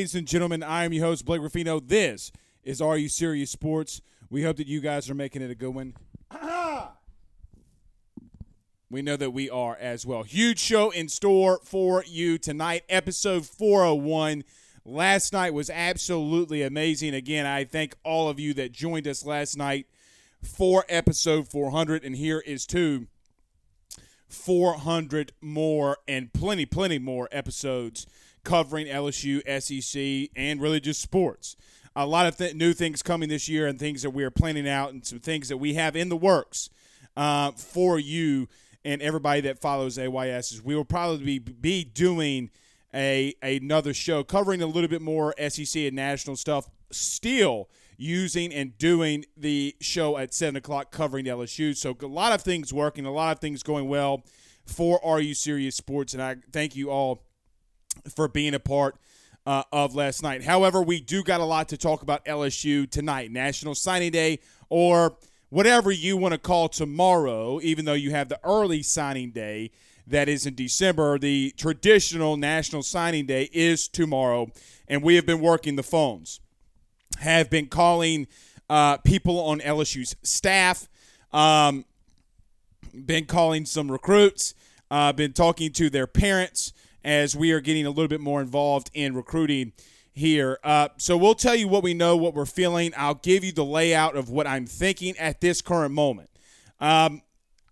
Ladies and gentlemen. I am your host, Blake Ruffino. This is Are You Serious Sports. We hope that you guys are making it a good one. We know that we are as well. Huge show in store for you tonight, episode 401. Last night was absolutely amazing. Again, I thank all of you that joined us last night for episode 400, and here is to 400 more and plenty, plenty more episodes covering LSU, SEC, and really just sports. A lot of th- new things coming this year and things that we are planning out and some things that we have in the works uh, for you and everybody that follows AYS. We will probably be, be doing a another show covering a little bit more SEC and national stuff still using and doing the show at 7 o'clock covering LSU. So a lot of things working, a lot of things going well for Are You Serious Sports. And I thank you all for being a part uh, of last night. However, we do got a lot to talk about LSU tonight, National Signing Day, or whatever you want to call tomorrow, even though you have the early signing day that is in December. The traditional National Signing Day is tomorrow, and we have been working the phones have been calling uh, people on LSU's staff, um, been calling some recruits, uh, been talking to their parents as we are getting a little bit more involved in recruiting here. Uh, so we'll tell you what we know, what we're feeling. I'll give you the layout of what I'm thinking at this current moment. Um,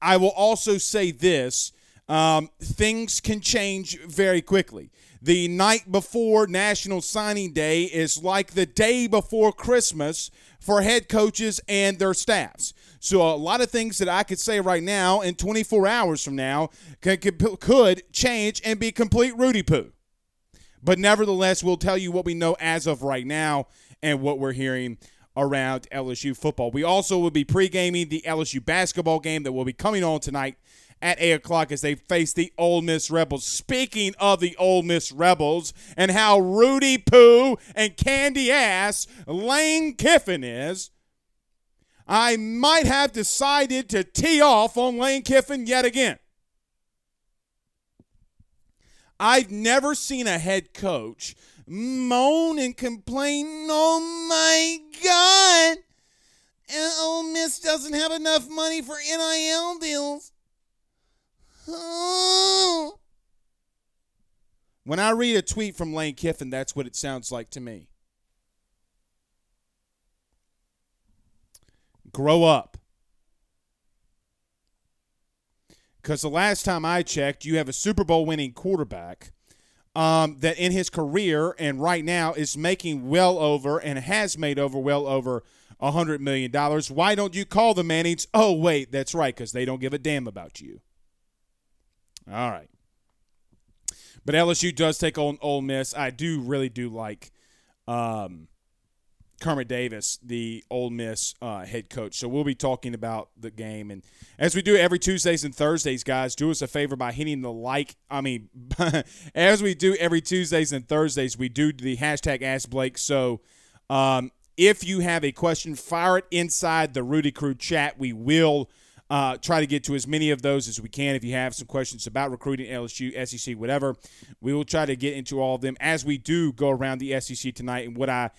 I will also say this um, things can change very quickly. The night before National Signing Day is like the day before Christmas for head coaches and their staffs. So a lot of things that I could say right now and 24 hours from now could, could change and be complete Rudy poo. But nevertheless, we'll tell you what we know as of right now and what we're hearing around LSU football. We also will be pre-gaming the LSU basketball game that will be coming on tonight at 8 o'clock as they face the Ole Miss Rebels. Speaking of the Ole Miss Rebels and how Rudy Poo and Candy Ass Lane Kiffin is, I might have decided to tee off on Lane Kiffin yet again. I've never seen a head coach moan and complain, oh my God, Ole Miss doesn't have enough money for NIL deals. When I read a tweet from Lane Kiffin, that's what it sounds like to me. Grow up. Because the last time I checked, you have a Super Bowl winning quarterback um, that in his career and right now is making well over and has made over well over a $100 million. Why don't you call the Mannings? Oh, wait, that's right, because they don't give a damn about you. All right. But LSU does take on Ole Miss. I do really do like um, Kermit Davis, the Ole Miss uh, head coach. So we'll be talking about the game, and as we do every Tuesdays and Thursdays, guys, do us a favor by hitting the like. I mean, as we do every Tuesdays and Thursdays, we do the hashtag Ask Blake. So um, if you have a question, fire it inside the Rudy Crew chat. We will uh, try to get to as many of those as we can. If you have some questions about recruiting, LSU, SEC, whatever, we will try to get into all of them as we do go around the SEC tonight. And what I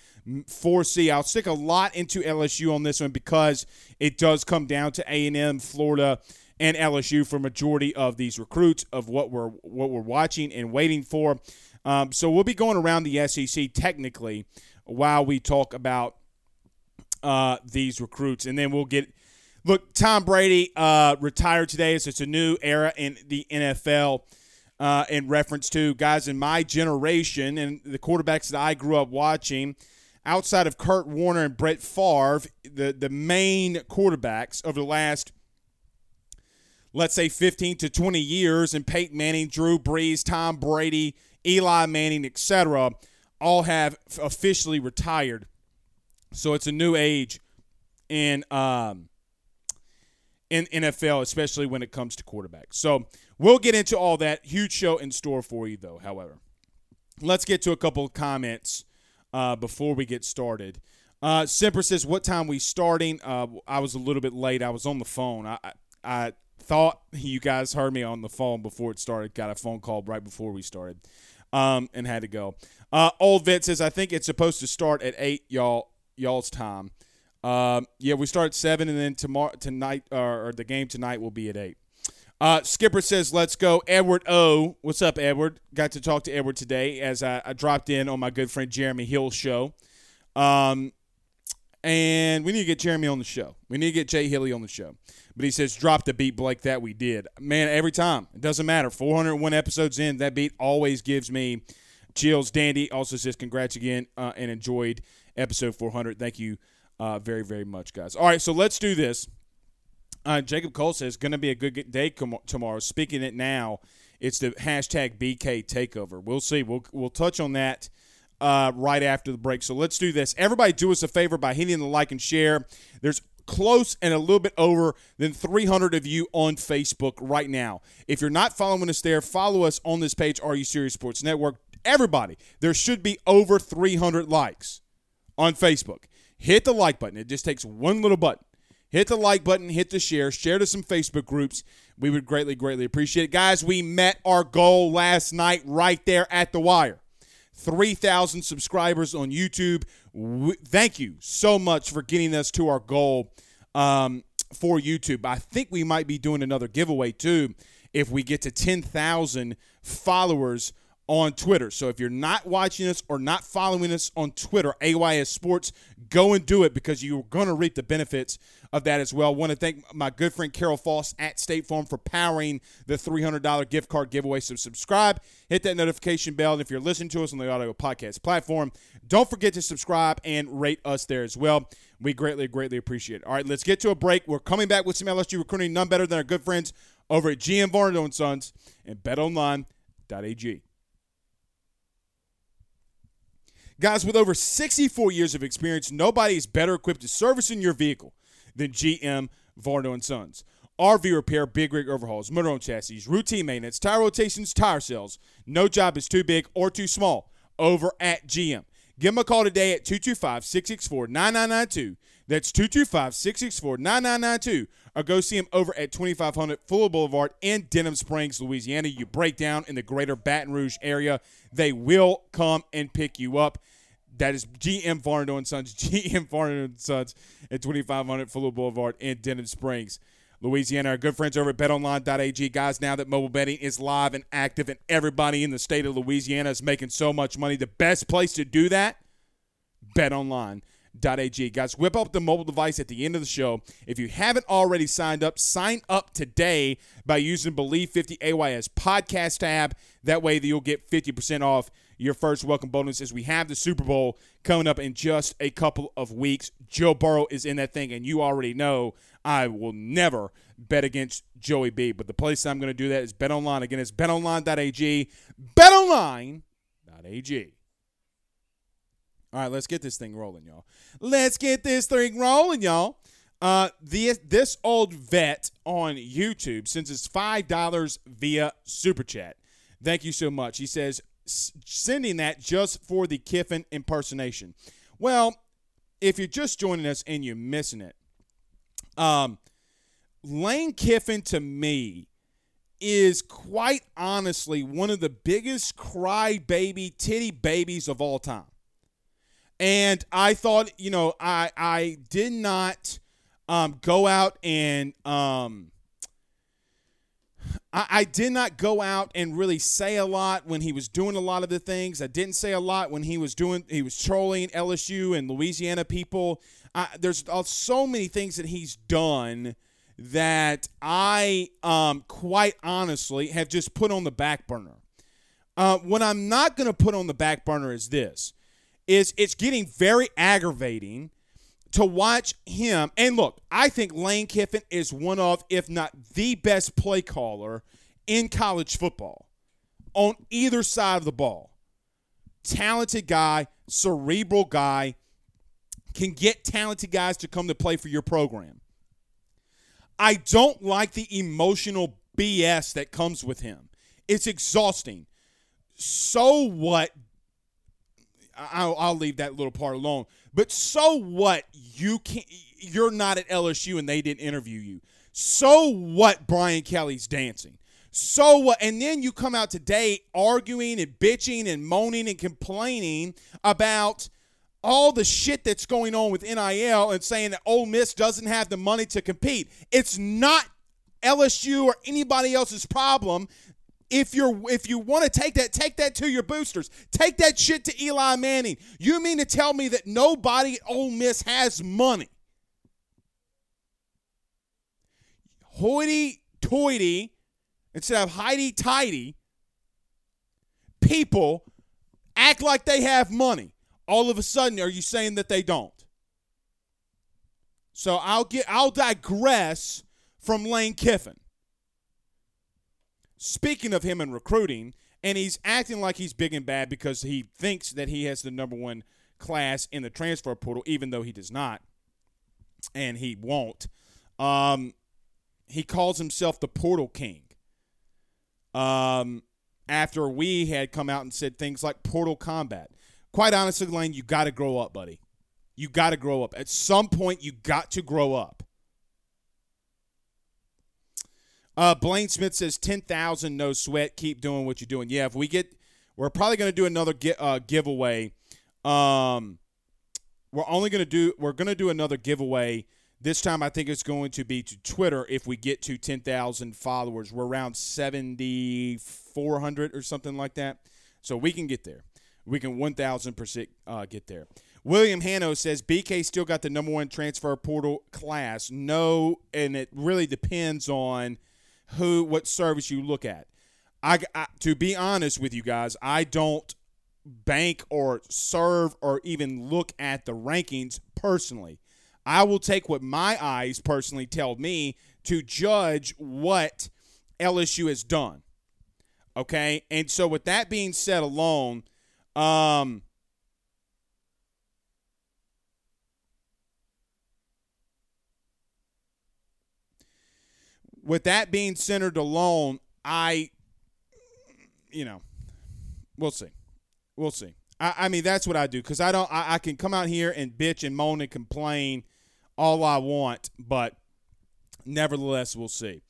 foresee, I'll stick a lot into LSU on this one because it does come down to A&M, Florida, and LSU for majority of these recruits of what we're what we're watching and waiting for. Um, so we'll be going around the SEC technically while we talk about uh, these recruits, and then we'll get Look, Tom Brady uh, retired today, so it's a new era in the NFL. Uh, in reference to guys in my generation and the quarterbacks that I grew up watching, outside of Kurt Warner and Brett Favre, the the main quarterbacks of the last, let's say, 15 to 20 years, and Peyton Manning, Drew Brees, Tom Brady, Eli Manning, etc., all have officially retired. So it's a new age in um, in NFL, especially when it comes to quarterbacks. So we'll get into all that. Huge show in store for you, though, however. Let's get to a couple of comments uh, before we get started. Uh, Semper says, What time we starting? Uh, I was a little bit late. I was on the phone. I, I, I thought you guys heard me on the phone before it started. Got a phone call right before we started um, and had to go. Uh, Old Vet says, I think it's supposed to start at 8 y'all y'all's time. Um, yeah, we start at seven, and then tomorrow tonight, uh, or the game tonight will be at eight. Uh, Skipper says, "Let's go." Edward O, what's up, Edward? Got to talk to Edward today as I, I dropped in on my good friend Jeremy Hill's show. Um, and we need to get Jeremy on the show. We need to get Jay Hilly on the show. But he says, drop the beat, Blake, that we did. Man, every time. It doesn't matter. 401 episodes in, that beat always gives me chills. Dandy also says, congrats again uh, and enjoyed episode 400. Thank you uh, very, very much, guys. All right, so let's do this. Uh, Jacob Cole says going to be a good day com- tomorrow. Speaking it now, it's the hashtag BK Takeover. We'll see. We'll we'll touch on that uh, right after the break. So let's do this. Everybody, do us a favor by hitting the like and share. There's close and a little bit over than 300 of you on Facebook right now. If you're not following us there, follow us on this page, Are You Serious Sports Network. Everybody, there should be over 300 likes on Facebook hit the like button. It just takes one little button. Hit the like button, hit the share, share to some Facebook groups. We would greatly, greatly appreciate it. Guys, we met our goal last night right there at the wire. 3,000 subscribers on YouTube. Thank you so much for getting us to our goal um, for YouTube. I think we might be doing another giveaway too if we get to 10,000 followers on Twitter. So if you're not watching us or not following us on Twitter, AYS Sports, go and do it because you're going to reap the benefits of that as well. Want to thank my good friend Carol Foss at State Farm for powering the $300 gift card giveaway. So subscribe, hit that notification bell, and if you're listening to us on the audio podcast platform, don't forget to subscribe and rate us there as well. We greatly, greatly appreciate it. All right, let's get to a break. We're coming back with some LSU recruiting, none better than our good friends over at GM Varnado and Sons and BetOnline.ag. Guys, with over 64 years of experience, nobody is better equipped to service in your vehicle than GM Varnado and Sons. RV repair, big rig overhauls, motorhome chassis, routine maintenance, tire rotations, tire sales. No job is too big or too small over at GM. Give them a call today at 225 664 9992. That's 225 664 9992. Or go see them over at 2500 Fuller Boulevard in Denham Springs, Louisiana. You break down in the greater Baton Rouge area, they will come and pick you up. That is GM Varnado and Sons, GM Varnado and Sons at 2500 Fuller Boulevard in Denham Springs. Louisiana. Our good friends over at betonline.ag. Guys, now that mobile betting is live and active and everybody in the state of Louisiana is making so much money, the best place to do that, betonline.ag. Guys, whip up the mobile device at the end of the show. If you haven't already signed up, sign up today by using Believe 50 AYS podcast tab. That way you'll get 50% off your first welcome bonus as we have the Super Bowl coming up in just a couple of weeks. Joe Burrow is in that thing, and you already know I will never bet against Joey B. But the place I'm going to do that is BetOnline. Again, it's betonline.ag. BetOnline.ag. All right, let's get this thing rolling, y'all. Let's get this thing rolling, y'all. Uh, this old vet on YouTube it's five dollars via super chat. Thank you so much. He says sending that just for the Kiffin impersonation. Well, if you're just joining us and you're missing it, um, Lane Kiffin to me is quite honestly one of the biggest crybaby titty babies of all time. And I thought, you know, I I did not um, go out and um, I, I did not go out and really say a lot when he was doing a lot of the things. I didn't say a lot when he was doing he was trolling LSU and Louisiana people. There's uh, so many things that he's done that I um, quite honestly have just put on the back burner. Uh, what I'm not going to put on the back burner is this is it's getting very aggravating to watch him. And look, I think Lane Kiffin is one of, if not the best play caller in college football on either side of the ball. Talented guy, cerebral guy, can get talented guys to come to play for your program. I don't like the emotional BS that comes with him. It's exhausting. So what I'll, I'll leave that little part alone. But so what? You can You're not at LSU and they didn't interview you. So what? Brian Kelly's dancing. So what? And then you come out today arguing and bitching and moaning and complaining about all the shit that's going on with NIL and saying that Ole Miss doesn't have the money to compete. It's not LSU or anybody else's problem if you're if you want to take that, take that to your boosters. Take that shit to Eli Manning. You mean to tell me that nobody at Ole Miss has money? Hoity toity, instead of Heidi tidy, people act like they have money. All of a sudden, are you saying that they don't? So I'll get I'll digress from Lane Kiffin. Speaking of him and recruiting, and he's acting like he's big and bad because he thinks that he has the number one class in the transfer portal, even though he does not, and he won't. Um, he calls himself the Portal King. Um, after we had come out and said things like Portal Combat. Quite honestly, Lane, you got to grow up, buddy. You got to grow up. At some point, you got to grow up. Uh, Blaine Smith says ten thousand, no sweat. Keep doing what you're doing. Yeah, if we get, we're probably going to do another gi- uh, giveaway. Um, we're only going to do, we're going to do another giveaway. This time, I think it's going to be to Twitter. If we get to ten thousand followers, we're around seventy four hundred or something like that. So we can get there. We can one thousand percent uh, get there. William Hanno says BK still got the number one transfer portal class. No, and it really depends on who what service you look at. I, I, to be honest with you guys, I don't bank or serve or even look at the rankings personally. I will take what my eyes personally tell me to judge what LSU has done. Okay? And so with that being said alone, um with that being centered alone, I, you know, we'll see. We'll see. I, I mean, that's what I do because I don't. I, I can come out here and bitch and moan and complain all I want, but nevertheless, we'll see.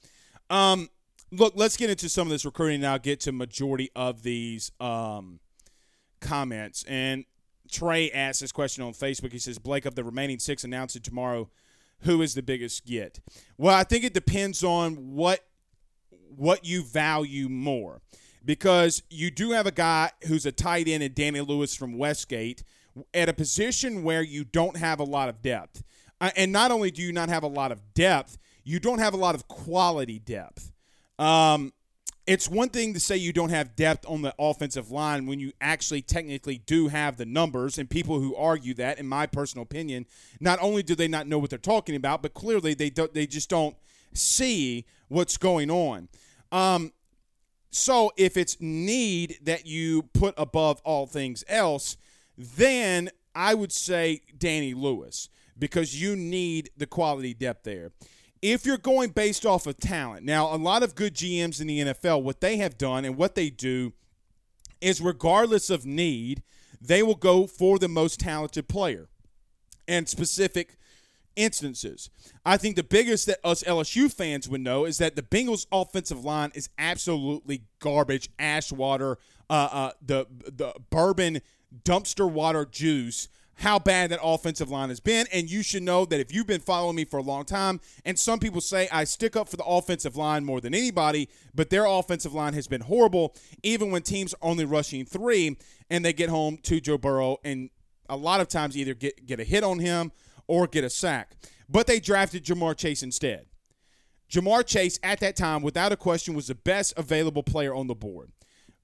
Um, look, let's get into some of this recruiting now. Get to majority of these um, comments. And Trey asked this question on Facebook. He says, "Blake, of the remaining six announced tomorrow, who is the biggest get? Well, I think it depends on what what you value more. Because you do have a guy who's a tight end and Danny Lewis from Westgate, at a position where you don't have a lot of depth. Uh, and not only do you not have a lot of depth, you don't have a lot of quality depth. Um, it's one thing to say you don't have depth on the offensive line when you actually technically do have the numbers and people who argue that in my personal opinion. Not only do they not know what they're talking about but clearly they don't they just don't see what's going on. Um, so if it's need that you put above all things else then i would say danny lewis because you need the quality depth there if you're going based off of talent, now a lot of good GMs in the NFL, what they have done and what they do is regardless of need, they will go for the most talented player and specific instances. I think the biggest that us LSU fans would know is that the Bengals offensive line is absolutely garbage, ash water, uh, uh, the the bourbon dumpster water juice how bad that offensive line has been. And you should know that if you've been following me for a long time, and some people say I stick up for the offensive line more than anybody, but their offensive line has been horrible, even when teams are only rushing three and they get home to Joe Burrow and a lot of times either get, get a hit on him or get a sack. But they drafted Ja'Marr Chase instead. Ja'Marr Chase, at that time, without a question, was the best available player on the board.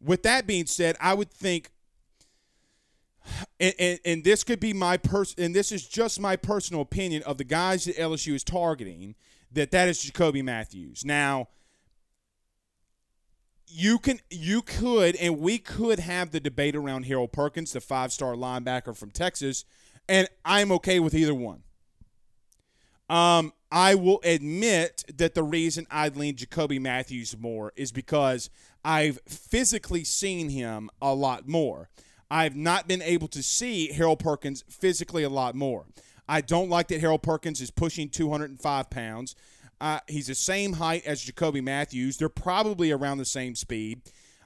With that being said, I would think and, and, and, this could be my person, and this is just my personal opinion of the guys that LSU is targeting. That that is Jacoby Mathews. Now, you can, you could, and we could have the debate around Harold Perkins, the five-star linebacker from Texas, and I'm okay with either one. Um, I will admit that the reason I'd lean Jacoby Mathews more is because I've physically seen him a lot more. I've not been able to see Harold Perkins physically a lot more. I don't like that Harold Perkins is pushing 205 pounds. Uh, he's the same height as Jacoby Mathews. They're probably around the same speed.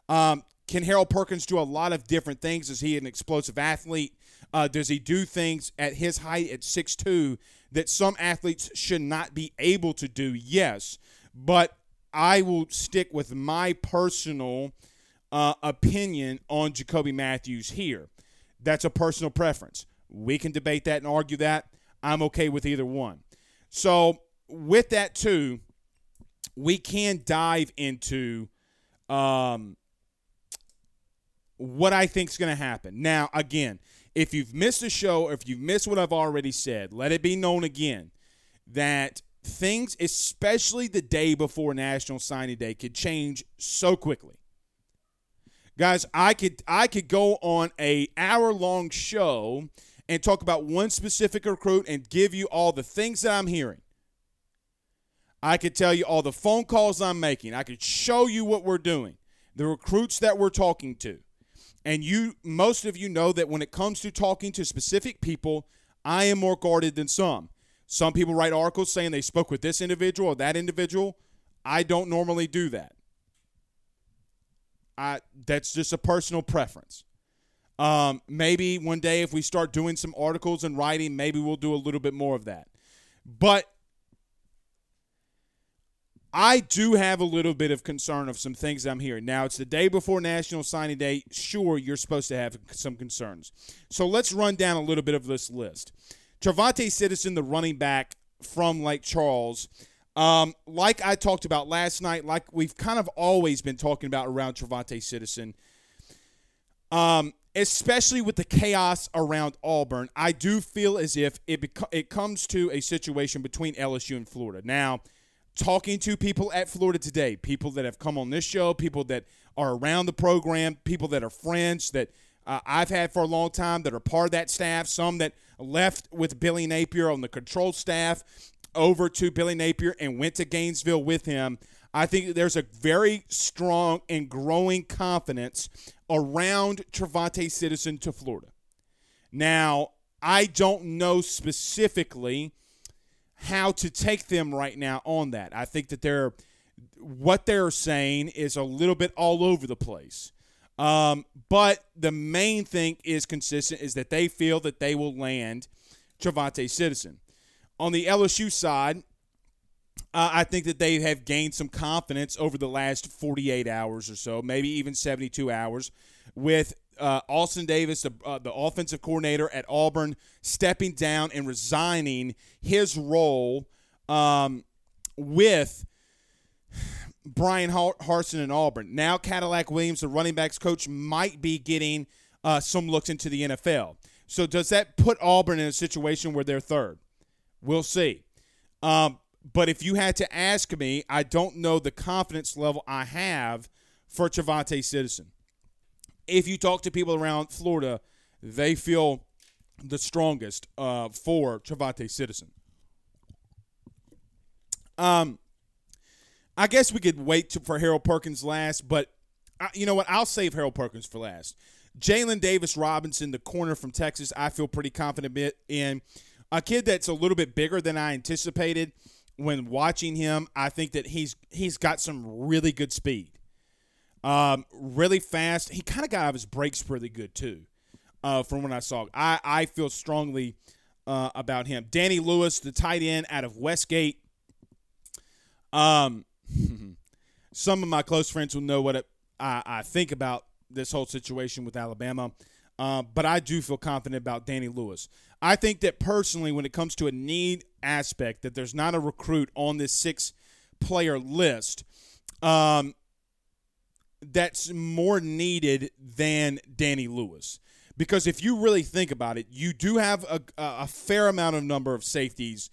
Um, can Harold Perkins do a lot of different things? Is he an explosive athlete? Uh, does he do things at his height at 6'2 that some athletes should not be able to do? Yes. But I will stick with my personal – uh, opinion on Jacoby Mathews here. That's a personal preference. We can debate that and argue that. I'm okay with either one. So, with that, too, we can dive into um, what I think is going to happen. Now, again, if you've missed the show or if you've missed what I've already said, let it be known again that things, especially the day before National Signing Day, could change so quickly guys i could i could go on a hour long show and talk about one specific recruit and give you all the things that i'm hearing. I could tell you all the phone calls i'm making. I could show you what we're doing the recruits that we're talking to. And you most of you know that when it comes to talking to specific people i am more guarded than some. Some people write articles saying they spoke with this individual or that individual. I don't normally do that I that's just a personal preference. Um, maybe one day if we start doing some articles and writing, maybe we'll do a little bit more of that. But I do have a little bit of concern of some things I'm hearing. Now, it's the day before National Signing Day. Sure, you're supposed to have some concerns. So let's run down a little bit of this list. Trevonte Citizen, the running back from Lake Charles, um, like I talked about last night, like we've kind of always been talking about around Trevonte Citizen, um, especially with the chaos around Auburn, I do feel as if it it comes to a situation between LSU and Florida. Now, talking to people at Florida today, people that have come on this show, people that are around the program, people that are friends that uh, I've had for a long time that are part of that staff, some that left with Billy Napier on the control staff, over to Billy Napier and went to Gainesville with him. I think there's a very strong and growing confidence around Trevonte Citizen to Florida. Now, I don't know specifically how to take them right now on that. I think that they're what they're saying is a little bit all over the place. Um, but the main thing is consistent is that they feel that they will land Trevonte Citizen. On the LSU side, uh, I think that they have gained some confidence over the last 48 hours or so, maybe even 72 hours, with uh, Austin Davis, the, uh, the offensive coordinator at Auburn, stepping down and resigning his role um, with Bryan Harsin in Auburn. Now Cadillac Williams, the running backs coach, might be getting uh, some looks into the NFL. So does that put Auburn in a situation where they're third? We'll see. Um, but if you had to ask me, I don't know the confidence level I have for Trevonte Citizen. If you talk to people around Florida, they feel the strongest uh, for Trevonte Citizen. Um, I guess we could wait to, for Harold Perkins last, but I, you know what? I'll save Harold Perkins for last. Jalen Davis Robinson, the corner from Texas, I feel pretty confident in. A kid that's a little bit bigger than I anticipated when watching him. I think that he's he's got some really good speed, um, really fast. He kind of got out of his brakes really good too, uh, from what I saw. I I feel strongly uh, about him. Danny Lewis, the tight end out of Westgate. Um, some of my close friends will know what it, I, I think about this whole situation with Alabama. Uh, but I do feel confident about Danny Lewis. I think that personally, when it comes to a need aspect, that there's not a recruit on this six player list um, that's more needed than Danny Lewis. Because if you really think about it, you do have a, a fair amount of number of safeties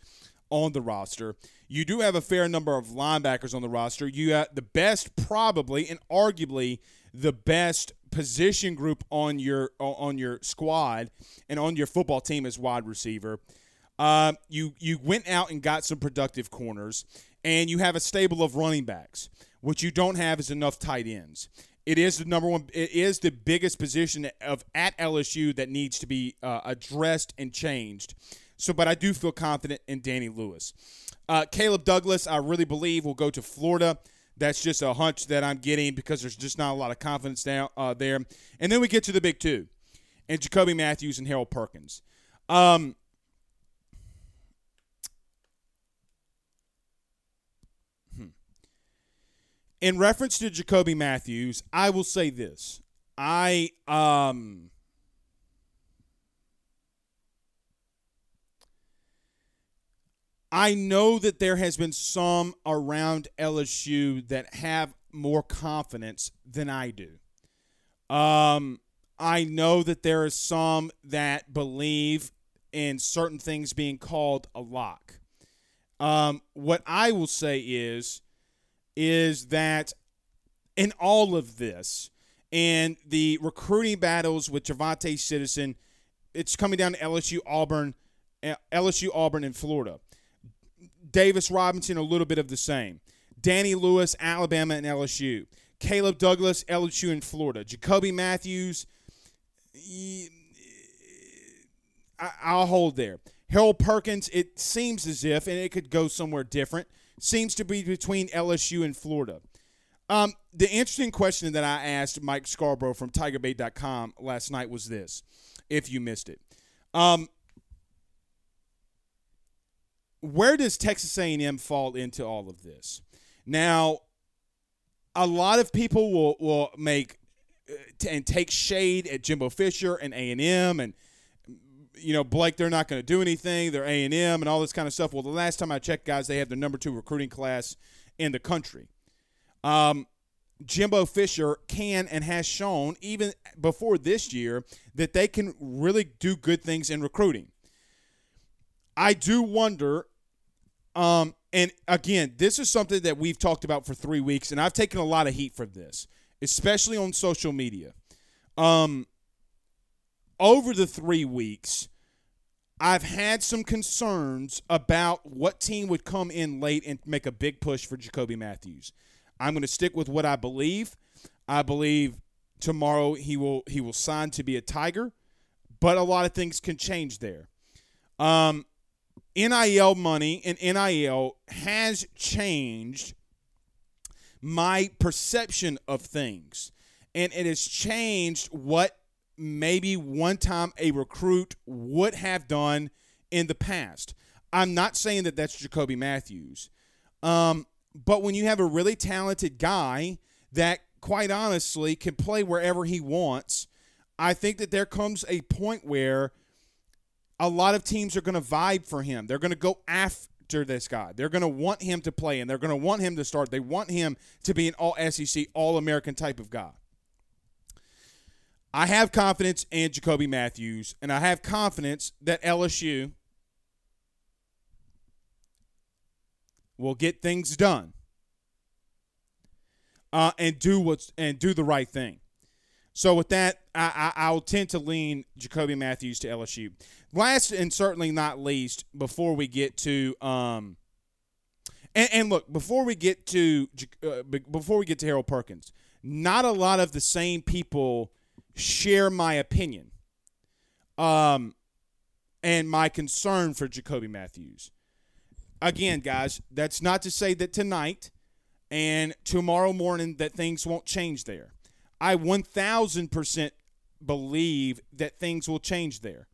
on the roster. You do have a fair number of linebackers on the roster. You have the best, probably, and arguably the best position group on your on your squad and on your football team as wide receiver. Uh, you you went out and got some productive corners, and you have a stable of running backs. What you don't have is enough tight ends. It is the number one. It is the biggest position of at LSU that needs to be uh, addressed and changed. So, but I do feel confident in Danny Lewis. Uh, Caleb Douglas, I really believe will go to Florida. That's just a hunch that I'm getting because there's just not a lot of confidence down uh, there. And then we get to the big two, and Jacoby Mathews and Harold Perkins. Um, hmm. In reference to Jacoby Mathews, I will say this: I um. I know that there has been some around LSU that have more confidence than I do. Um, I know that there is some that believe in certain things being called a lock. Um, what I will say is, is that in all of this and the recruiting battles with Trevonte Citizen, it's coming down to LSU, Auburn, LSU, Auburn, and Florida. Davis Robinson, a little bit of the same. Danny Lewis, Alabama and LSU. Caleb Douglas, LSU and Florida. Jacoby Mathews, I'll hold there. Harold Perkins, it seems as if, and it could go somewhere different, seems to be between LSU and Florida. Um, the interesting question that I asked Mike Scarborough from TigerBait.com last night was this, if you missed it. Um, where does Texas A&M fall into all of this? Now, a lot of people will will make uh, and take shade at Jimbo Fisher and A&M and you know Blake they're not going to do anything they're A&M and all this kind of stuff. Well the last time I checked guys they have the number 2 recruiting class in the country. Um, Jimbo Fisher can and has shown even before this year that they can really do good things in recruiting I do wonder um, and again, this is something that we've talked about for three weeks, and I've taken a lot of heat for this, especially on social media. Um, over the three weeks, I've had some concerns about what team would come in late and make a big push for Jacoby Mathews. I'm going to stick with what I believe. I believe tomorrow he will he will sign to be a Tiger, but a lot of things can change there. Um, NIL money and NIL has changed my perception of things. And it has changed what maybe one time a recruit would have done in the past. I'm not saying that that's Jacoby Mathews. Um, but when you have a really talented guy that, quite honestly, can play wherever he wants, I think that there comes a point where a lot of teams are going to vibe for him. They're going to go after this guy. They're going to want him to play and they're going to want him to start. They want him to be an all SEC, all American type of guy. I have confidence in Jacoby Mathews, and I have confidence that LSU will get things done uh, and do what's and do the right thing. So with that, I, I will tend to lean Jacoby Mathews to LSU. Last and certainly not least, before we get to um, and, and look before we get to uh, before we get to Harold Perkins, not a lot of the same people share my opinion, um, and my concern for Jacoby Mathews. Again, guys, that's not to say that tonight and tomorrow morning that things won't change there. I 1000% believe that things will change there.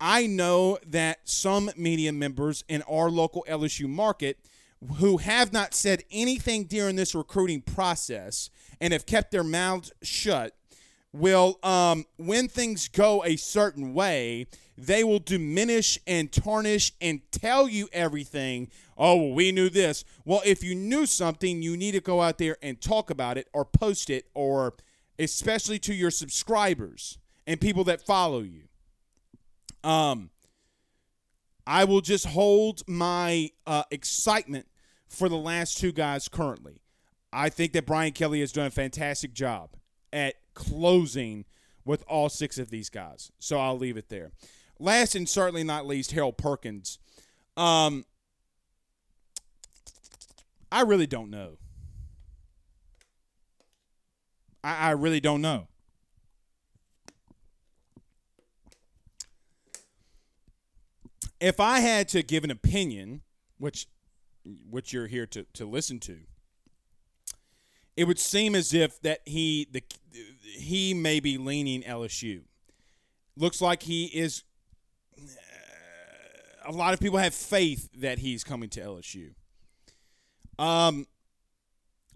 I know that some media members in our local LSU market who have not said anything during this recruiting process and have kept their mouths shut will, um, when things go a certain way, they will diminish and tarnish and tell you everything. Oh, well, we knew this. Well, if you knew something, you need to go out there and talk about it or post it, or especially to your subscribers and people that follow you. Um, I will just hold my uh, excitement for the last two guys currently. I think that Brian Kelly has done a fantastic job at closing with all six of these guys. So I'll leave it there. Last and certainly not least, Harold Perkins. Um, I really don't know. I, I really don't know. If I had to give an opinion, which which you're here to, to listen to, it would seem as if that he the he may be leaning LSU. Looks like he is. A lot of people have faith that he's coming to LSU. Um,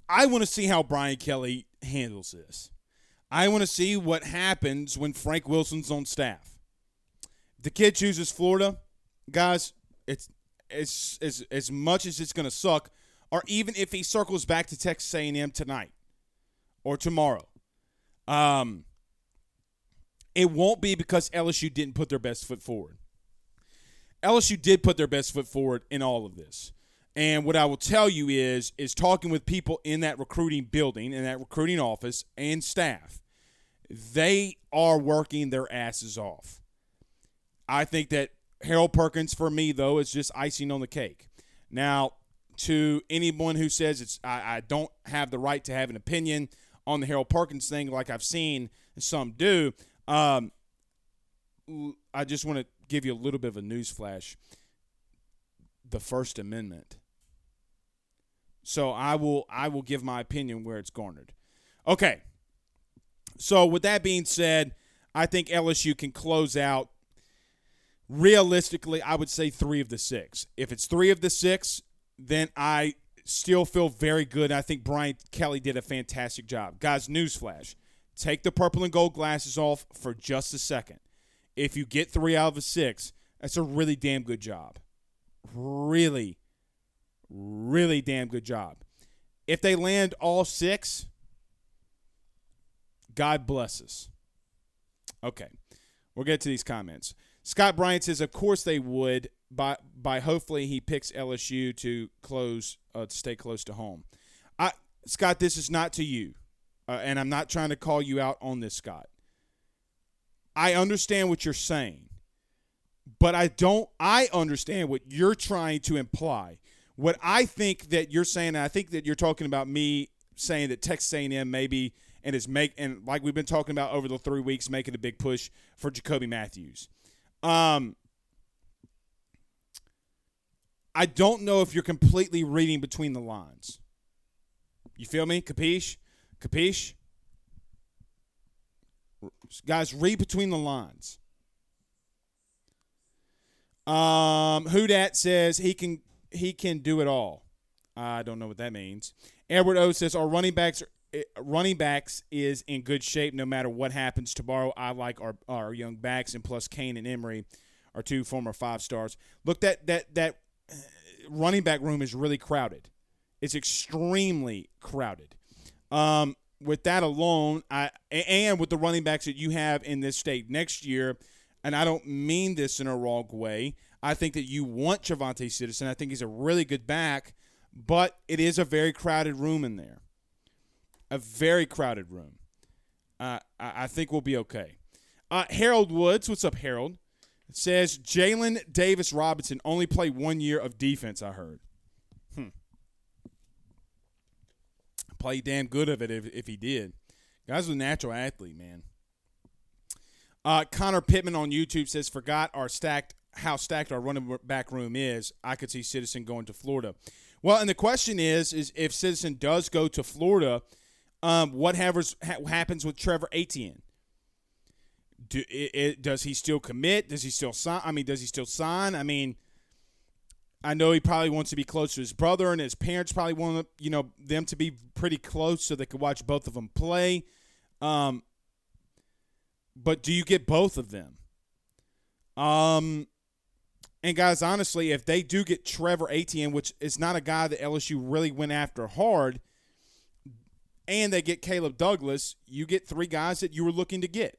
I want to see how Brian Kelly handles this. I want to see what happens when Frank Wilson's on staff. The kid chooses Florida, guys. It's as as as much as it's going to suck, or even if he circles back to Texas A&M tonight or tomorrow. Um, it won't be because LSU didn't put their best foot forward. LSU did put their best foot forward in all of this. And what I will tell you is is talking with people in that recruiting building, in that recruiting office and staff, they are working their asses off. I think that Harold Perkins for me though is just icing on the cake. Now, to anyone who says it's I, I don't have the right to have an opinion on the Harold Perkins thing, like I've seen some do, um, I just want to give you a little bit of a news flash. The First Amendment. So I will I will give my opinion where it's garnered. Okay. So with that being said, I think LSU can close out realistically, I would say three of the six. If it's three of the six, then I still feel very good. I think Brian Kelly did a fantastic job. Guys, newsflash take the purple and gold glasses off for just a second. If you get three out of the six, that's a really damn good job. Really, really damn good job. If they land all six, God bless us. Okay, we'll get to these comments. Scott Bryant says, of course they would. By by, hopefully he picks LSU to close, uh, to stay close to home. I Scott, this is not to you, uh, and I'm not trying to call you out on this, Scott. I understand what you're saying, but I don't. I understand what you're trying to imply. What I think that you're saying, and I think that you're talking about me saying that Texas A&M maybe and is make and like we've been talking about over the three weeks, making a big push for Jacoby Mathews. Um, I don't know if you're completely reading between the lines. You feel me? Capiche? Capiche? Guys, read between the lines. Um, Who dat says he can he can do it all. I don't know what that means. Edward O says our running backs it, running backs is in good shape no matter what happens tomorrow. I like our our young backs, and plus Kane and Emery are two former five stars. Look, that that that running back room is really crowded. It's extremely crowded. Um, with that alone, I and with the running backs that you have in this state next year, and I don't mean this in a wrong way. I think that you want Javonte Citizen. I think he's a really good back, but it is a very crowded room in there. A very crowded room. Uh, I, I think we'll be okay. Uh, Harold Woods, what's up, Harold? It says Jalen Davis Robinson only played one year of defense. I heard. Hmm. Play damn good of it if, if he did. Guy's a natural athlete, man. Uh, Connor Pittman on YouTube says, "Forgot our stacked how stacked our running back room is. I could see Citizen going to Florida. Well, and the question is, is if Citizen does go to Florida, um, what happens with Trevor Etienne? Do, it, it, does he still commit? Does he still sign? I mean, does he still sign? I mean, I know he probably wants to be close to his brother, and his parents probably want you know them to be pretty close so they could watch both of them play. Um, but do you get both of them? Um, and guys, honestly, if they do get Trevor Etienne, which is not a guy that LSU really went after hard, and they get Caleb Douglas, you get three guys that you were looking to get,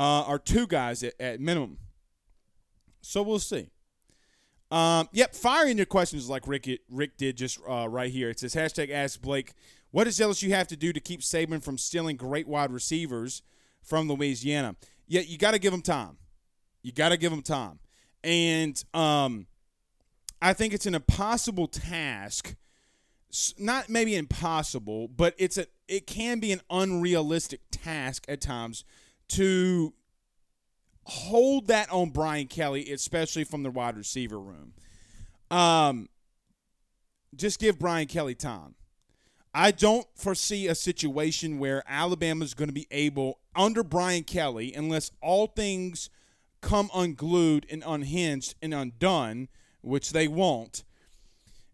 uh, or two guys at, at minimum. So we'll see. Um, yep, firing your questions like Rick Rick did just uh, right here. It says hashtag Ask Blake. What does LSU have to do to keep Saban from stealing great wide receivers from Louisiana? Yeah, you got to give them time. You got to give them time, and um, I think it's an impossible task. Not maybe impossible, but it's a it can be an unrealistic task at times to hold that on Brian Kelly, especially from the wide receiver room. Um, just give Brian Kelly time. I don't foresee a situation where Alabama is going to be able, under Brian Kelly, unless all things come unglued and unhinged and undone, which they won't.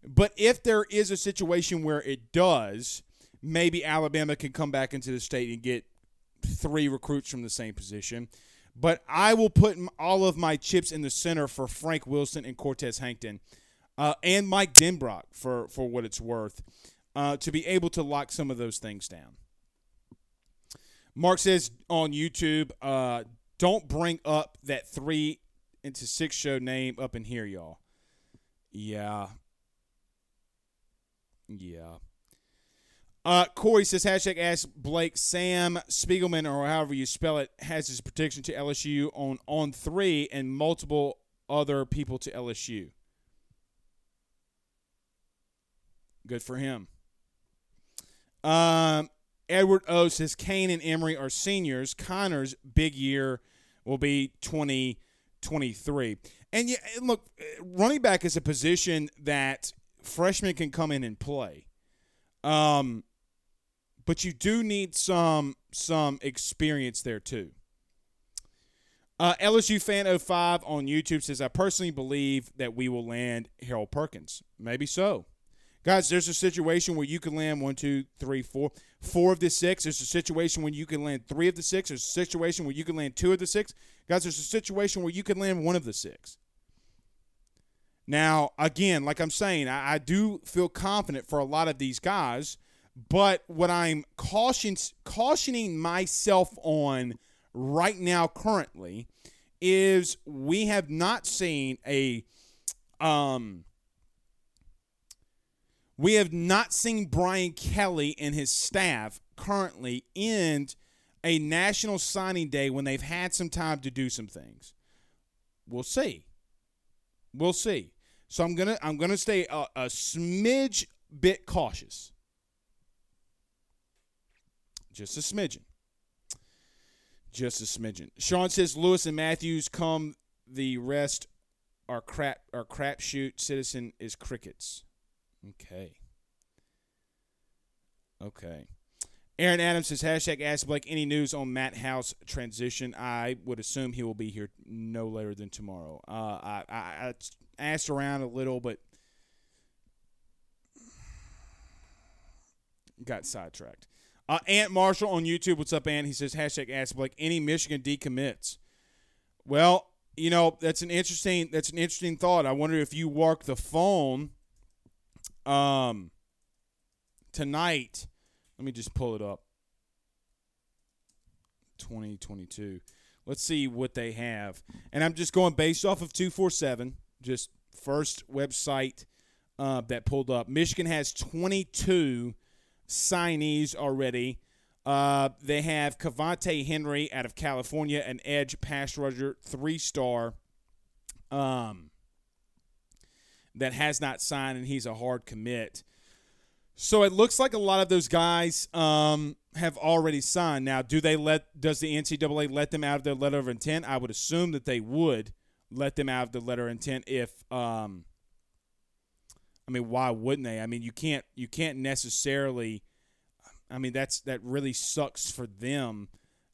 But if there is a situation where it does, maybe Alabama can come back into the state and get three recruits from the same position. But I will put all of my chips in the center for Frank Wilson and Cortez Hankton uh, and Mike Denbrock for, for what it's worth uh, to be able to lock some of those things down. Mark says on YouTube, uh, don't bring up that three into six show name up in here, y'all. Yeah. Yeah. Uh, Corey says hashtag ask Blake Sam Spiegelman or however you spell it has his prediction to LSU on on three and multiple other people to LSU. Good for him. Um, Edward O says Kane and Emery are seniors. Connor's big year will be 2023. And yeah, look, running back is a position that freshmen can come in and play. Um, but you do need some some experience there too. Uh, LSU fan 05 on YouTube says, I personally believe that we will land Harold Perkins. Maybe so. Guys, there's a situation where you can land one, two, three, four, four of the six. There's a situation when you can land three of the six. There's a situation where you can land two of the six. Guys, there's a situation where you can land one of the six. Now, again, like I'm saying, I, I do feel confident for a lot of these guys but what I'm caution, cautioning myself on right now, currently, is we have not seen a. Um, we have not seen Brian Kelly and his staff currently end a national signing day when they've had some time to do some things. We'll see. We'll see. So I'm gonna I'm gonna stay a, a smidge bit cautious. Just a smidgen. Just a smidgen. Sean says Lewis and Mathews come. The rest are crap. Are crapshoot. Citizen is crickets. Okay. Okay. Aaron Adams says hashtag Ask Blake any news on Matt House transition. I would assume he will be here no later than tomorrow. Uh, I, I, I asked around a little, but got sidetracked. Uh, Ant Marshall on YouTube. What's up, Ant? He says hashtag Ask Blake. Any Michigan decommits? Well, you know that's an interesting that's an interesting thought. I wonder if you work the phone, um, tonight. Let me just pull it up. 2022. Let's see what they have. And I'm just going based off of 247, just first website uh, that pulled up. Michigan has 22 signees already. Uh, they have Cavante Henry out of California, an edge pass rusher, three star, um, that has not signed, and he's a hard commit. So it looks like a lot of those guys um, have already signed. Now, do they let? Does the NCAA let them out of their letter of intent? I would assume that they would let them out of the letter of intent if. Um, I mean, why wouldn't they? I mean, you can't you can't necessarily. I mean, that's that really sucks for them.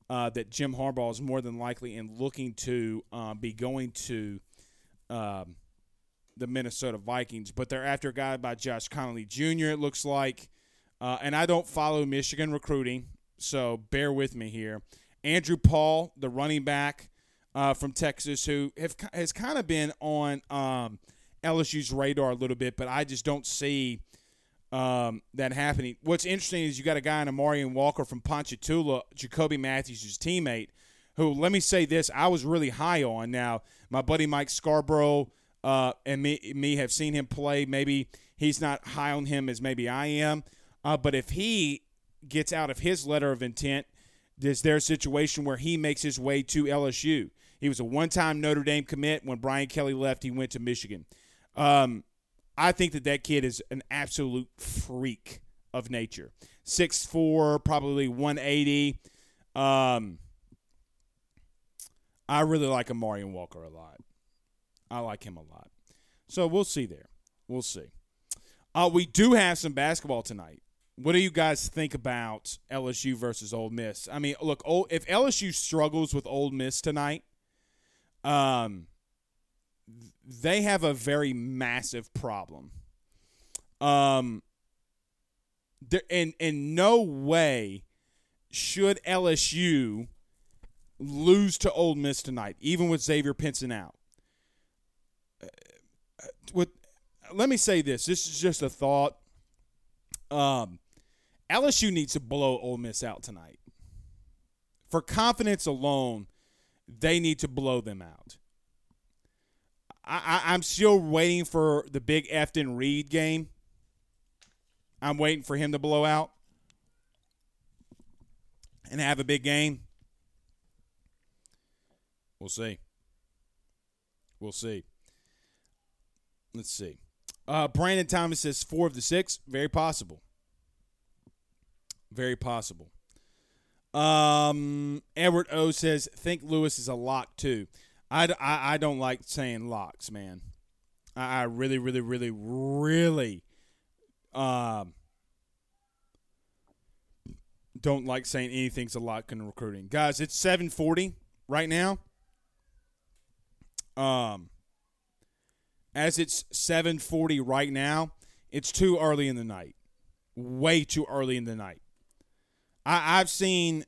Uh, that Jim Harbaugh is more than likely in looking to uh, be going to um, the Minnesota Vikings, but they're after a guy by Josh Conerly Jr. It looks like, uh, and I don't follow Michigan recruiting, so bear with me here. Andrew Paul, the running back uh, from Texas, who have, has kind of been on um, LSU's radar a little bit, but I just don't see um, that happening. What's interesting is you got a guy in Amorion Walker from Ponchatoula, Jacoby Mathews' his teammate, who, let me say this, I was really high on. Now, my buddy Mike Scarborough – uh, and me, me have seen him play. Maybe he's not high on him as maybe I am. Uh, but if he gets out of his letter of intent, is there a situation where he makes his way to LSU? He was a one-time Notre Dame commit. When Brian Kelly left, he went to Michigan. Um, I think that that kid is an absolute freak of nature. 6'4", probably 180. Um, I really like Amorion Walker a lot. I like him a lot. So we'll see there. We'll see. Uh, we do have some basketball tonight. What do you guys think about LSU versus Ole Miss? I mean, look, if LSU struggles with Ole Miss tonight, um, they have a very massive problem. Um, there, in in no way should LSU lose to Ole Miss tonight, even with Xavier Pinson out with let me say this. This is just a thought. Um, LSU needs to blow Ole Miss out tonight. For confidence alone, they need to blow them out. I, I, am still waiting for the big Efton Reid game. I'm waiting for him to blow out and have a big game. We'll see. We'll see. Let's see. Uh, Brandon Thomas says four of the six. Very possible. Very possible. Um, Edward O says, think Lewis is a lock too. I, I, I don't like saying locks, man. I, I really, really, really, really um, don't like saying anything's a lock in recruiting. Guys, it's 740 right now. Um, as it's 7:40 right now, it's too early in the night. Way too early in the night. I, I've seen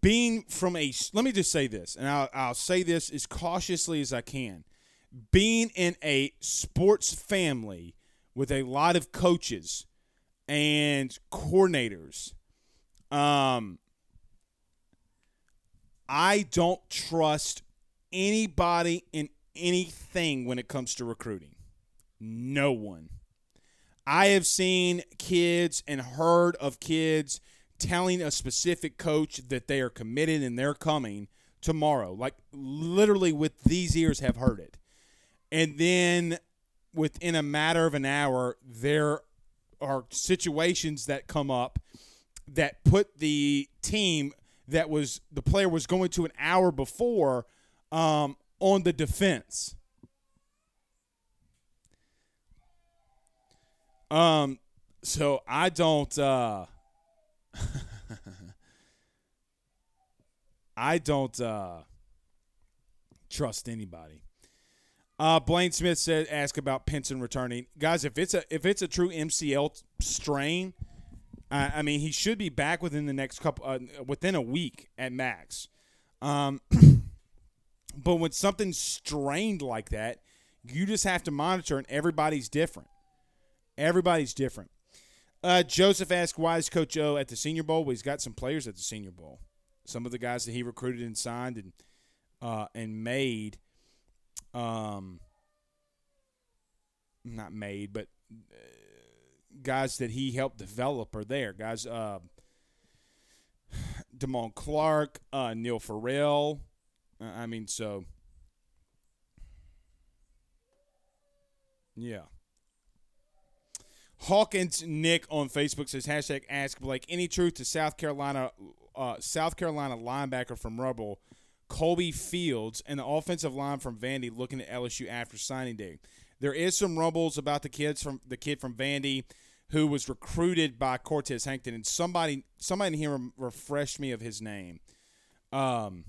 being from a let me just say this and I'll, I'll say this as cautiously as i can being in a sports family with a lot of coaches and coordinators um i don't trust anybody in anything when it comes to recruiting. No one. I have seen kids and heard of kids telling a specific coach that they are committed and they're coming tomorrow. Like literally with these ears have heard it. And then within a matter of an hour there are situations that come up that put the team that was the player was going to an hour before um, on the defense. Um, so I don't uh I don't uh trust anybody. Uh, Blaine Smith said, "Ask about Pinson returning, guys. If it's a if it's a true MCL strain, I mean, he should be back within the next couple uh, within a week at max. Um, but when something's strained like that, you just have to monitor, and everybody's different. Everybody's different. Uh, Joseph asked, "Why is Coach O at the Senior Bowl?" Well, he's got some players at the Senior Bowl. Some of the guys that he recruited and signed and uh, and made, um, not made, but uh, guys that he helped develop are there. Guys, uh, Clark, uh, Neil Farrell. Uh, I mean, so yeah. Hawkins Nick on Facebook says hashtag Ask Blake. Any truth to South Carolina, uh, South Carolina linebacker from Rebel, Colby Fields, and the offensive line from Vandy looking at LSU after signing day. There is some rumbles about the kids from the kid from Vandy who was recruited by Cortez Hankton, and somebody somebody in here refreshed me of his name. Um,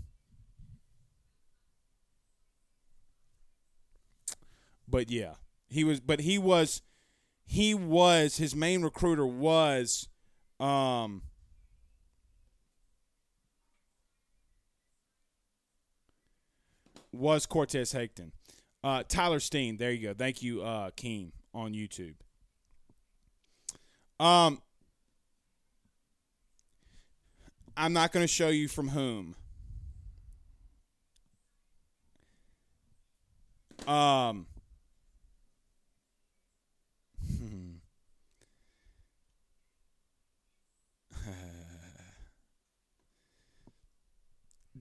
but yeah, he was. But he was. He was his main recruiter was. Um, was Cortez Hankton. Uh, Tyler Steen, there you go. Thank you, uh, Keem, on YouTube. Um, I'm not going to show you from whom. Um,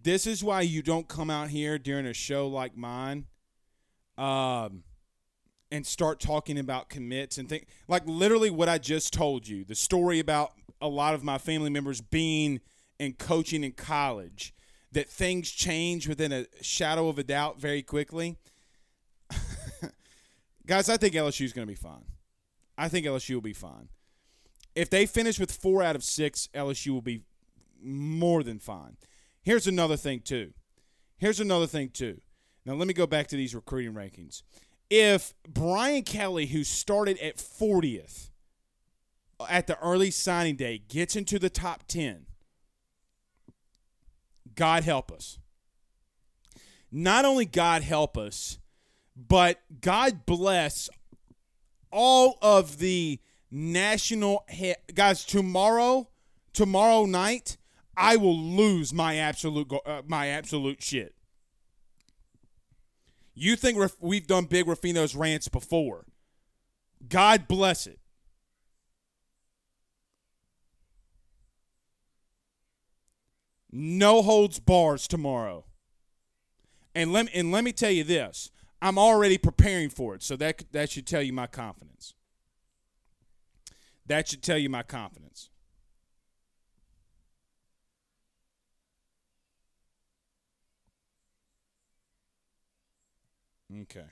this is why you don't come out here during a show like mine. Um, and start talking about commits and think like literally what I just told you, the story about a lot of my family members being and coaching in college, that things change within a shadow of a doubt very quickly. Guys, I think LSU is going to be fine. I think LSU will be fine. If they finish with four out of six, LSU will be more than fine. Here's another thing, too. Here's another thing, too. Now, let me go back to these recruiting rankings if Brian Kelly, who started at 40th uh, at the early signing day, gets into the top 10, God help us. Not only God help us, but God bless all of the national he- guys tomorrow tomorrow night I will lose my absolute go- uh, my absolute shit. You think we've done Big Ruffino's rants before. God bless it. No holds bars tomorrow. And let, and let me tell you this I'm already preparing for it, so that, that should tell you my confidence. That should tell you my confidence. Okay.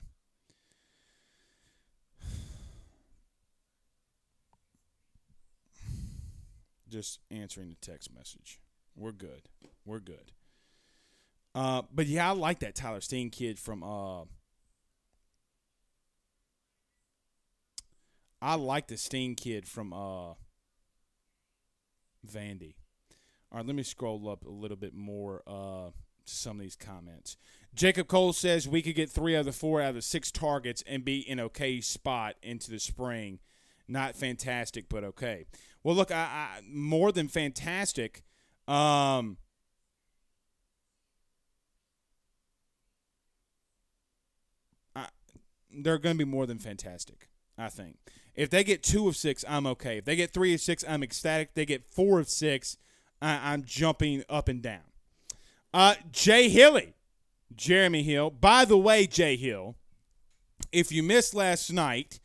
Just answering the text message. We're good. We're good. Uh, but yeah, I like that Tyler Steen kid from. Uh, I like the Steen kid from uh, Vandy. All right, let me scroll up a little bit more uh, to some of these comments. Jacob Cole says we could get three out of the four out of the six targets and be in okay spot into the spring. Not fantastic, but okay. Well, look, I, I more than fantastic. Um, I, they're going to be more than fantastic. I think if they get two of six, I'm okay. If they get three of six, I'm ecstatic. They get four of six, I, I'm jumping up and down. Uh, Jay Hilly Jeremy Hill. By the way, Jay Hill, if you missed last night,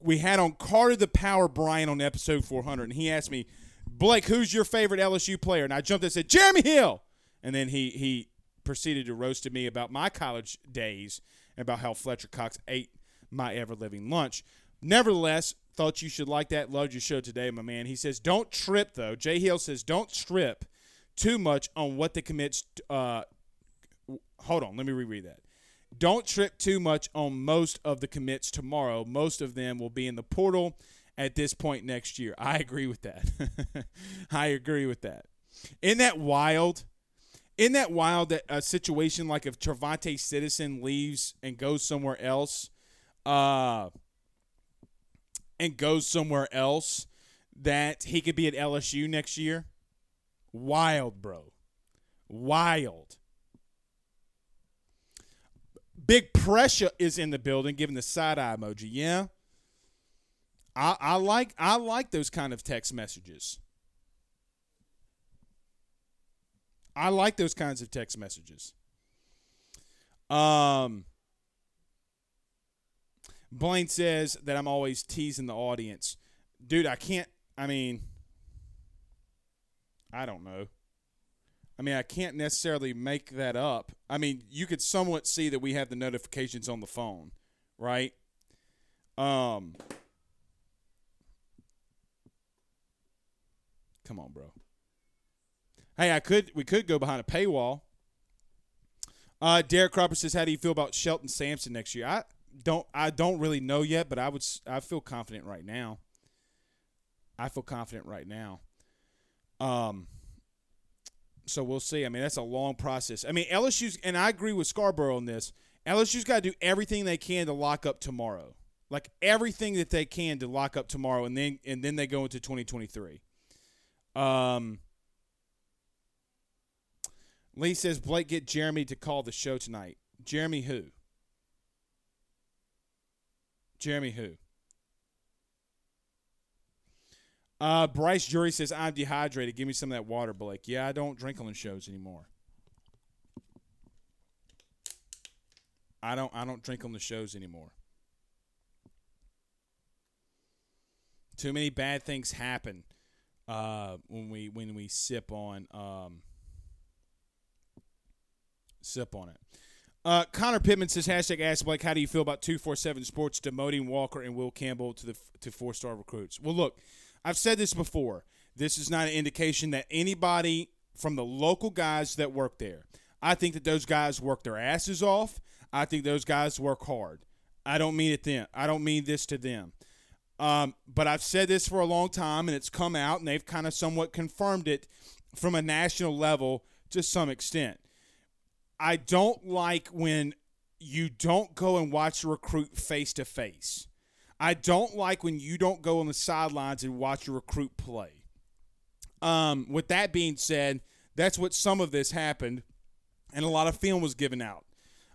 we had on Carter the Power Brian on episode 400, and he asked me, Blake, who's your favorite LSU player? And I jumped and said, Jeremy Hill. And then he he proceeded to roast me about my college days and about how Fletcher Cox ate my ever living lunch. Nevertheless, thought you should like that. Loved your show today, my man. He says, don't trip, though. Jay Hill says, don't trip too much on what the commits uh, hold on, let me reread that. Don't trip too much on most of the commits tomorrow. Most of them will be in the portal at this point next year. I agree with that. I agree with that. Isn't that wild? Isn't that wild that a situation like if Trevonte Citizen leaves and goes somewhere else, uh, and goes somewhere else, that he could be at LSU next year? Wild, bro. Wild. Big pressure is in the building, giving the side eye emoji. Yeah. I, I like I like those kind of text messages. I like those kinds of text messages. Um Blaine says that I'm always teasing the audience. Dude, I can't I mean I don't know. I mean, I can't necessarily make that up. I mean, you could somewhat see that we have the notifications on the phone, right? Um Come on, bro. Hey, I could we could go behind a paywall. Uh, Derek Cropper says, "How do you feel about Shelton Sampson next year?" I don't I don't really know yet, but I would I feel confident right now. I feel confident right now. Um. So we'll see. I mean, that's a long process. I mean, LSU's and I agree with Scarborough on this. LSU's got to do everything they can to lock up tomorrow, like everything that they can to lock up tomorrow, and then and then they go into 2023. Um, Lee says Blake get Jeremy to call the show tonight. Jeremy who? Jeremy who? Uh, Bryce Jury says I'm dehydrated. Give me some of that water, Blake. Yeah, I don't drink on the shows anymore. I don't. I don't drink on the shows anymore. Too many bad things happen uh, when we when we sip on um, sip on it. Uh, Connor Pittman says hashtag Ask Blake. How do you feel about two four seven Sports demoting Walker and Will Campbell to the to four star recruits? Well, look, I've said this before. This is not an indication that anybody from the local guys that work there. I think that those guys work their asses off. I think those guys work hard. I don't mean it them. I don't mean this to them. Um, but I've said this for a long time, and it's come out, and they've kind of somewhat confirmed it from a national level to some extent. I don't like when you don't go and watch a recruit face to face. I don't like when you don't go on the sidelines and watch a recruit play. Um, with that being said, that's what some of this happened, and a lot of film was given out.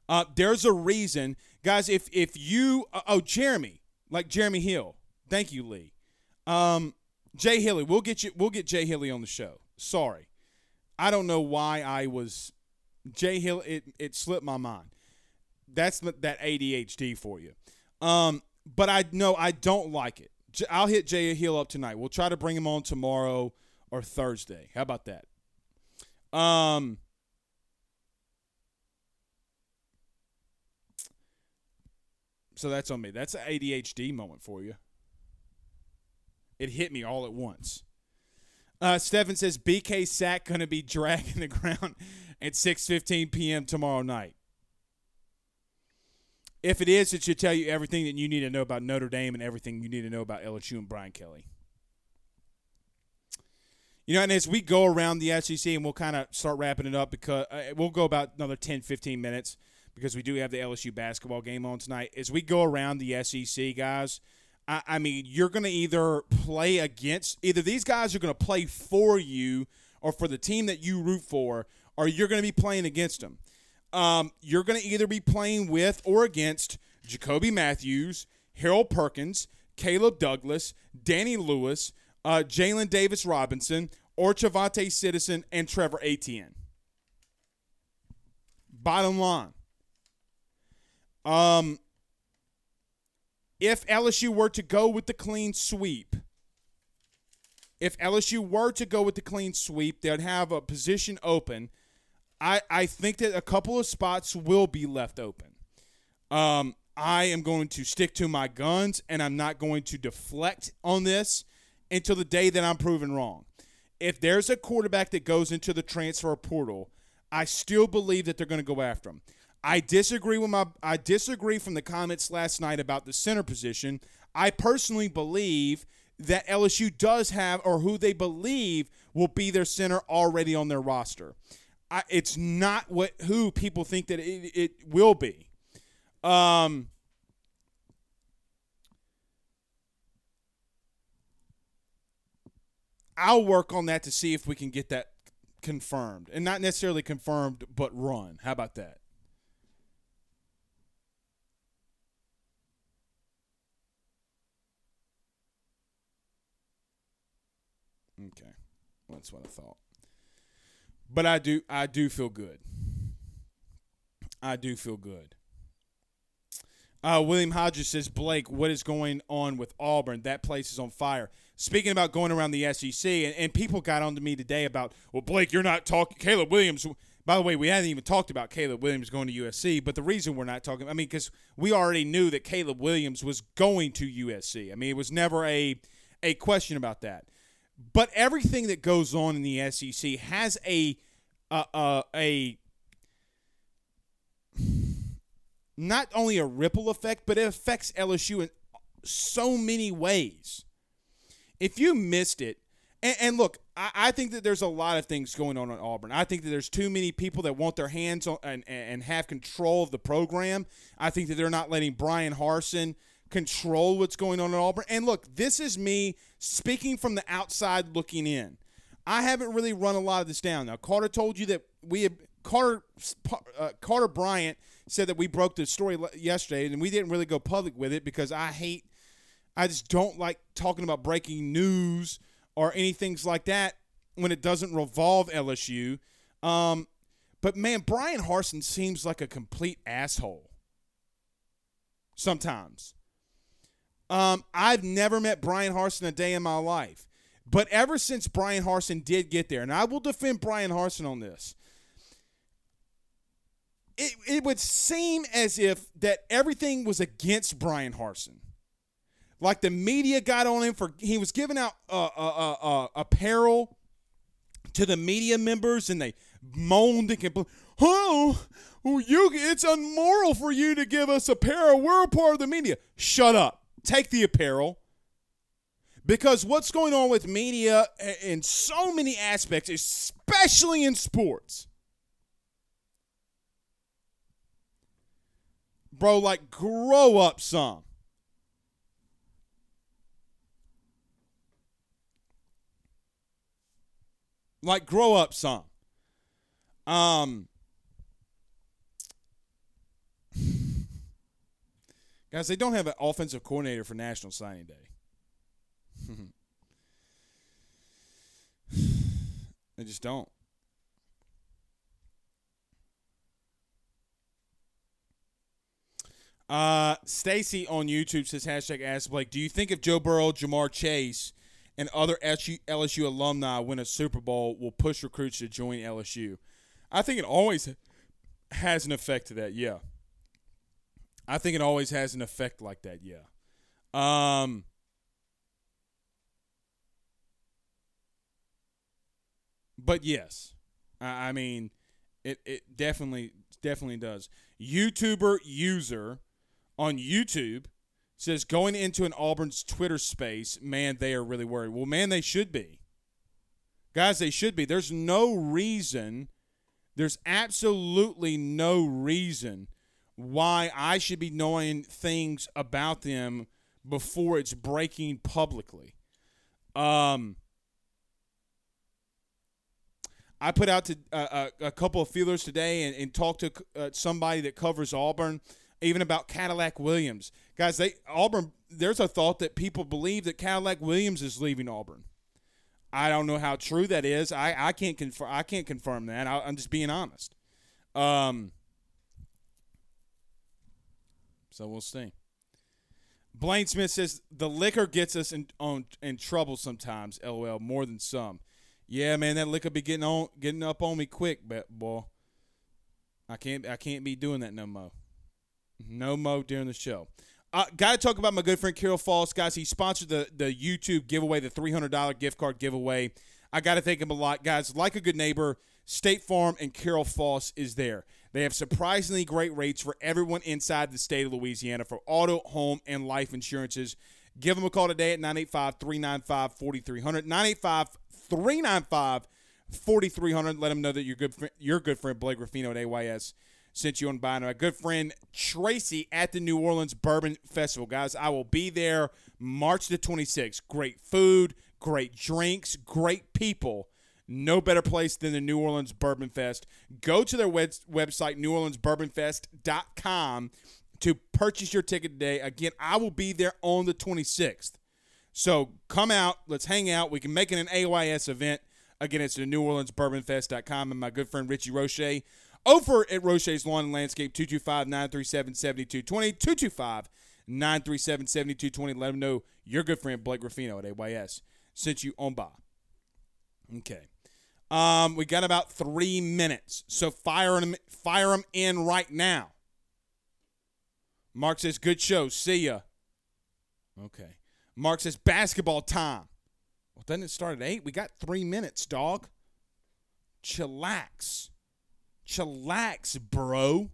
Uh, there's a reason, guys. If if you uh, oh Jeremy, like Jeremy Hill, thank you Lee. Um, Jay Hilly, we'll get you. We'll get Jay Hilly on the show. Sorry, I don't know why I was Jay Hill. It it slipped my mind. That's that ADHD for you. Um, but I know I don't like it. I'll hit Jay Hill up tonight. We'll try to bring him on tomorrow or Thursday. How about that? Um. So that's on me. That's an ADHD moment for you. It hit me all at once. Uh, Stephen says BK Sack going to be dragging the ground at 6:15 p.m. tomorrow night. If it is, it should tell you everything that you need to know about Notre Dame and everything you need to know about LSU and Brian Kelly. You know, and as we go around the SEC and we'll kind of start wrapping it up because uh, we'll go about another 10, 15 minutes because we do have the LSU basketball game on tonight. As we go around the SEC, guys, I, I mean, you're going to either play against, either these guys are going to play for you or for the team that you root for, or you're going to be playing against them. Um, you're going to either be playing with or against Jacoby Mathews, Harold Perkins, Caleb Douglas, Danny Lewis, uh, Jalen Davis Robinson, or Trevonte Citizen and Trevor Etienne. Bottom line. Um, if LSU were to go with the clean sweep, if LSU were to go with the clean sweep, they'd have a position open. I, I think that a couple of spots will be left open. Um, I am going to stick to my guns and I'm not going to deflect on this until the day that I'm proven wrong. If there's a quarterback that goes into the transfer portal, I still believe that they're going to go after him. I disagree with my I disagree from the comments last night about the center position. I personally believe that LSU does have or who they believe will be their center already on their roster. I, it's not what who people think that it, it will be. Um, I'll work on that to see if we can get that confirmed, and not necessarily confirmed, but run. How about that? Okay, that's what I thought. But I do, I do feel good. I do feel good. Uh, William Hodges says, Blake, what is going on with Auburn? That place is on fire. Speaking about going around the SEC, and, and people got on to me today about, well, Blake, you're not talking. Caleb Williams. By the way, we hadn't even talked about Caleb Williams going to USC, but the reason we're not talking, I mean, because we already knew that Caleb Williams was going to USC. I mean, it was never a a question about that. But everything that goes on in the SEC has a uh, uh, a not only a ripple effect, but it affects LSU in so many ways. If you missed it, and, and look, I, I, think that there's a lot of things going on at Auburn. I think that there's too many people that want their hands on and, and have control of the program. I think that they're not letting Bryan Harsin control what's going on at Auburn. And look, this is me speaking from the outside looking in. I haven't really run a lot of this down. Now, Carter told you that we had Carter uh, Carter Bryant said that we broke the story yesterday, and we didn't really go public with it because I hate, I just don't like talking about breaking news or anything like that when it doesn't revolve LSU. Um, but man, Bryan Harsin seems like a complete asshole sometimes. Um, I've never met Bryan Harsin a day in my life. But ever since Bryan Harsin did get there, and I will defend Bryan Harsin on this, it, it would seem as if that everything was against Bryan Harsin. Like the media got on him for he was giving out uh, uh, uh, apparel to the media members, and they moaned and complained. Oh, you! It's unmoral for you to give us apparel. We're a part of the media. Shut up. Take the apparel. Because what's going on with media in so many aspects, especially in sports, bro, like grow up some. Like grow up some. Um Guys, they don't have an offensive coordinator for National Signing Day. they just don't. Uh, Stacy on YouTube says hashtag Ask Blake. Do you think if Joe Burrow, Ja'Marr Chase, and other LSU alumni win a Super Bowl, will push recruits to join LSU? I think it always has an effect to that. Yeah, I think it always has an effect like that. Yeah. Um. But yes, I, I mean, it it definitely definitely does. YouTuber user on YouTube says going into an Auburn's Twitter space, man, they are really worried. Well, man, they should be. Guys, they should be. There's no reason, there's absolutely no reason why I should be knowing things about them before it's breaking publicly. Um, I put out to uh, a, a, couple of feelers today and, and talked to uh, somebody that covers Auburn even about Cadillac Williams. Guys, they Auburn. There's a thought that people believe that Cadillac Williams is leaving Auburn. I don't know how true that is. I, I can't confirm. I can't confirm that. I, am just being honest. Um. So we'll see. Blaine Smith says the liquor gets us in on in trouble sometimes. LOL, more than some. Yeah, man, that liquor be getting on getting up on me quick, but boy. I can't I can't be doing that no mo, No mo during the show. Uh, Got to talk about my good friend Carol Falls, guys. He sponsored the the YouTube giveaway, the three hundred dollar gift card giveaway. I got to thank him a lot, guys. Like a good neighbor, State Farm and Carol Foss is there. They have surprisingly great rates for everyone inside the state of Louisiana for auto, home, and life insurances. Give them a call today at 985 395 4300. 985 395 4300. Let them know that your good, your good friend Blake Ruffino at AYS sent you on by. My good friend Tracy at the New Orleans Bourbon Festival. Guys, I will be there March the 26th. Great food, great drinks, great people. No better place than the New Orleans Bourbon Fest. Go to their web- website, neworleansbourbonfest.com, to purchase your ticket today. Again, I will be there on the 26th. So come out. Let's hang out. We can make it an AYS event. Again, it's the neworleansbourbonfest.com and my good friend Richie Roche over at Roche's Lawn and Landscape, 225 937 7220. 225 937 7220. Let them know your good friend Blake Ruffino at AYS sent you on by. Okay. Um, we got about three minutes, so fire them, fire them in right now. Mark says, "Good show. See ya." Okay. Mark says, "Basketball time." Well, doesn't it start at eight? We got three minutes, dog. Chillax, chillax, bro.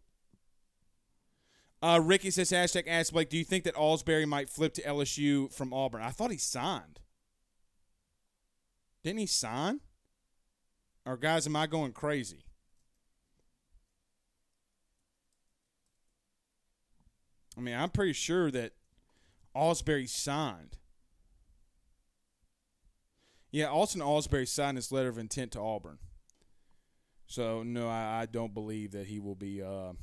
Uh, Ricky says, hashtag ask Blake, do you think that Ausberry might flip to LSU from Auburn? I thought he signed. Didn't he sign? Or guys, am I going crazy? I mean, I'm pretty sure that Ausberry signed. Yeah, Austin Ausberry signed his letter of intent to Auburn. So no, I, I don't believe that he will be. Uh...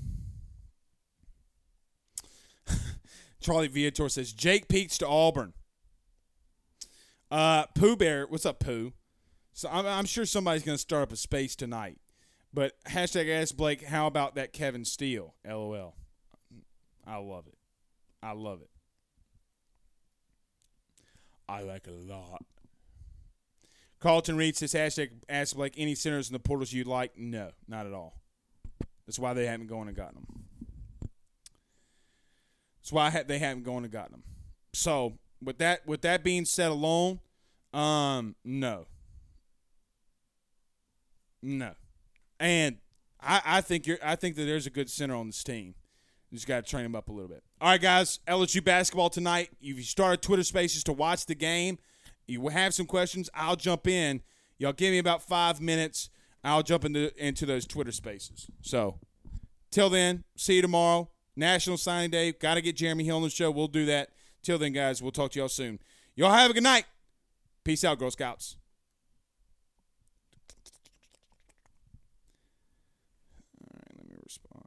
Charlie Viator says Jake Peaks to Auburn. Uh, Pooh Bear, what's up, Pooh? So I'm, I'm sure somebody's going to start up a space tonight. But hashtag ask Blake, how about that Kevin Steele? LOL. I love it. I love it. I like a lot. Carlton Reed says hashtag ask Blake any centers in the portals you'd like. No, not at all. That's why they haven't gone and gotten them. That's why ha- they haven't gone and gotten them. So with that with that being said alone, um, no. No. And I, I think you're I think that there's a good center on this team. You just got to train him up a little bit. All right, guys. LSU basketball tonight. If you started Twitter Spaces to watch the game, you have some questions. I'll jump in. Y'all give me about five minutes. I'll jump into into those Twitter Spaces. So, till then, see you tomorrow. National Signing Day. Got to get Jeremy Hill on the show. We'll do that. Till then, guys, we'll talk to y'all soon. Y'all have a good night. Peace out, Girl Scouts. All right, let me respond.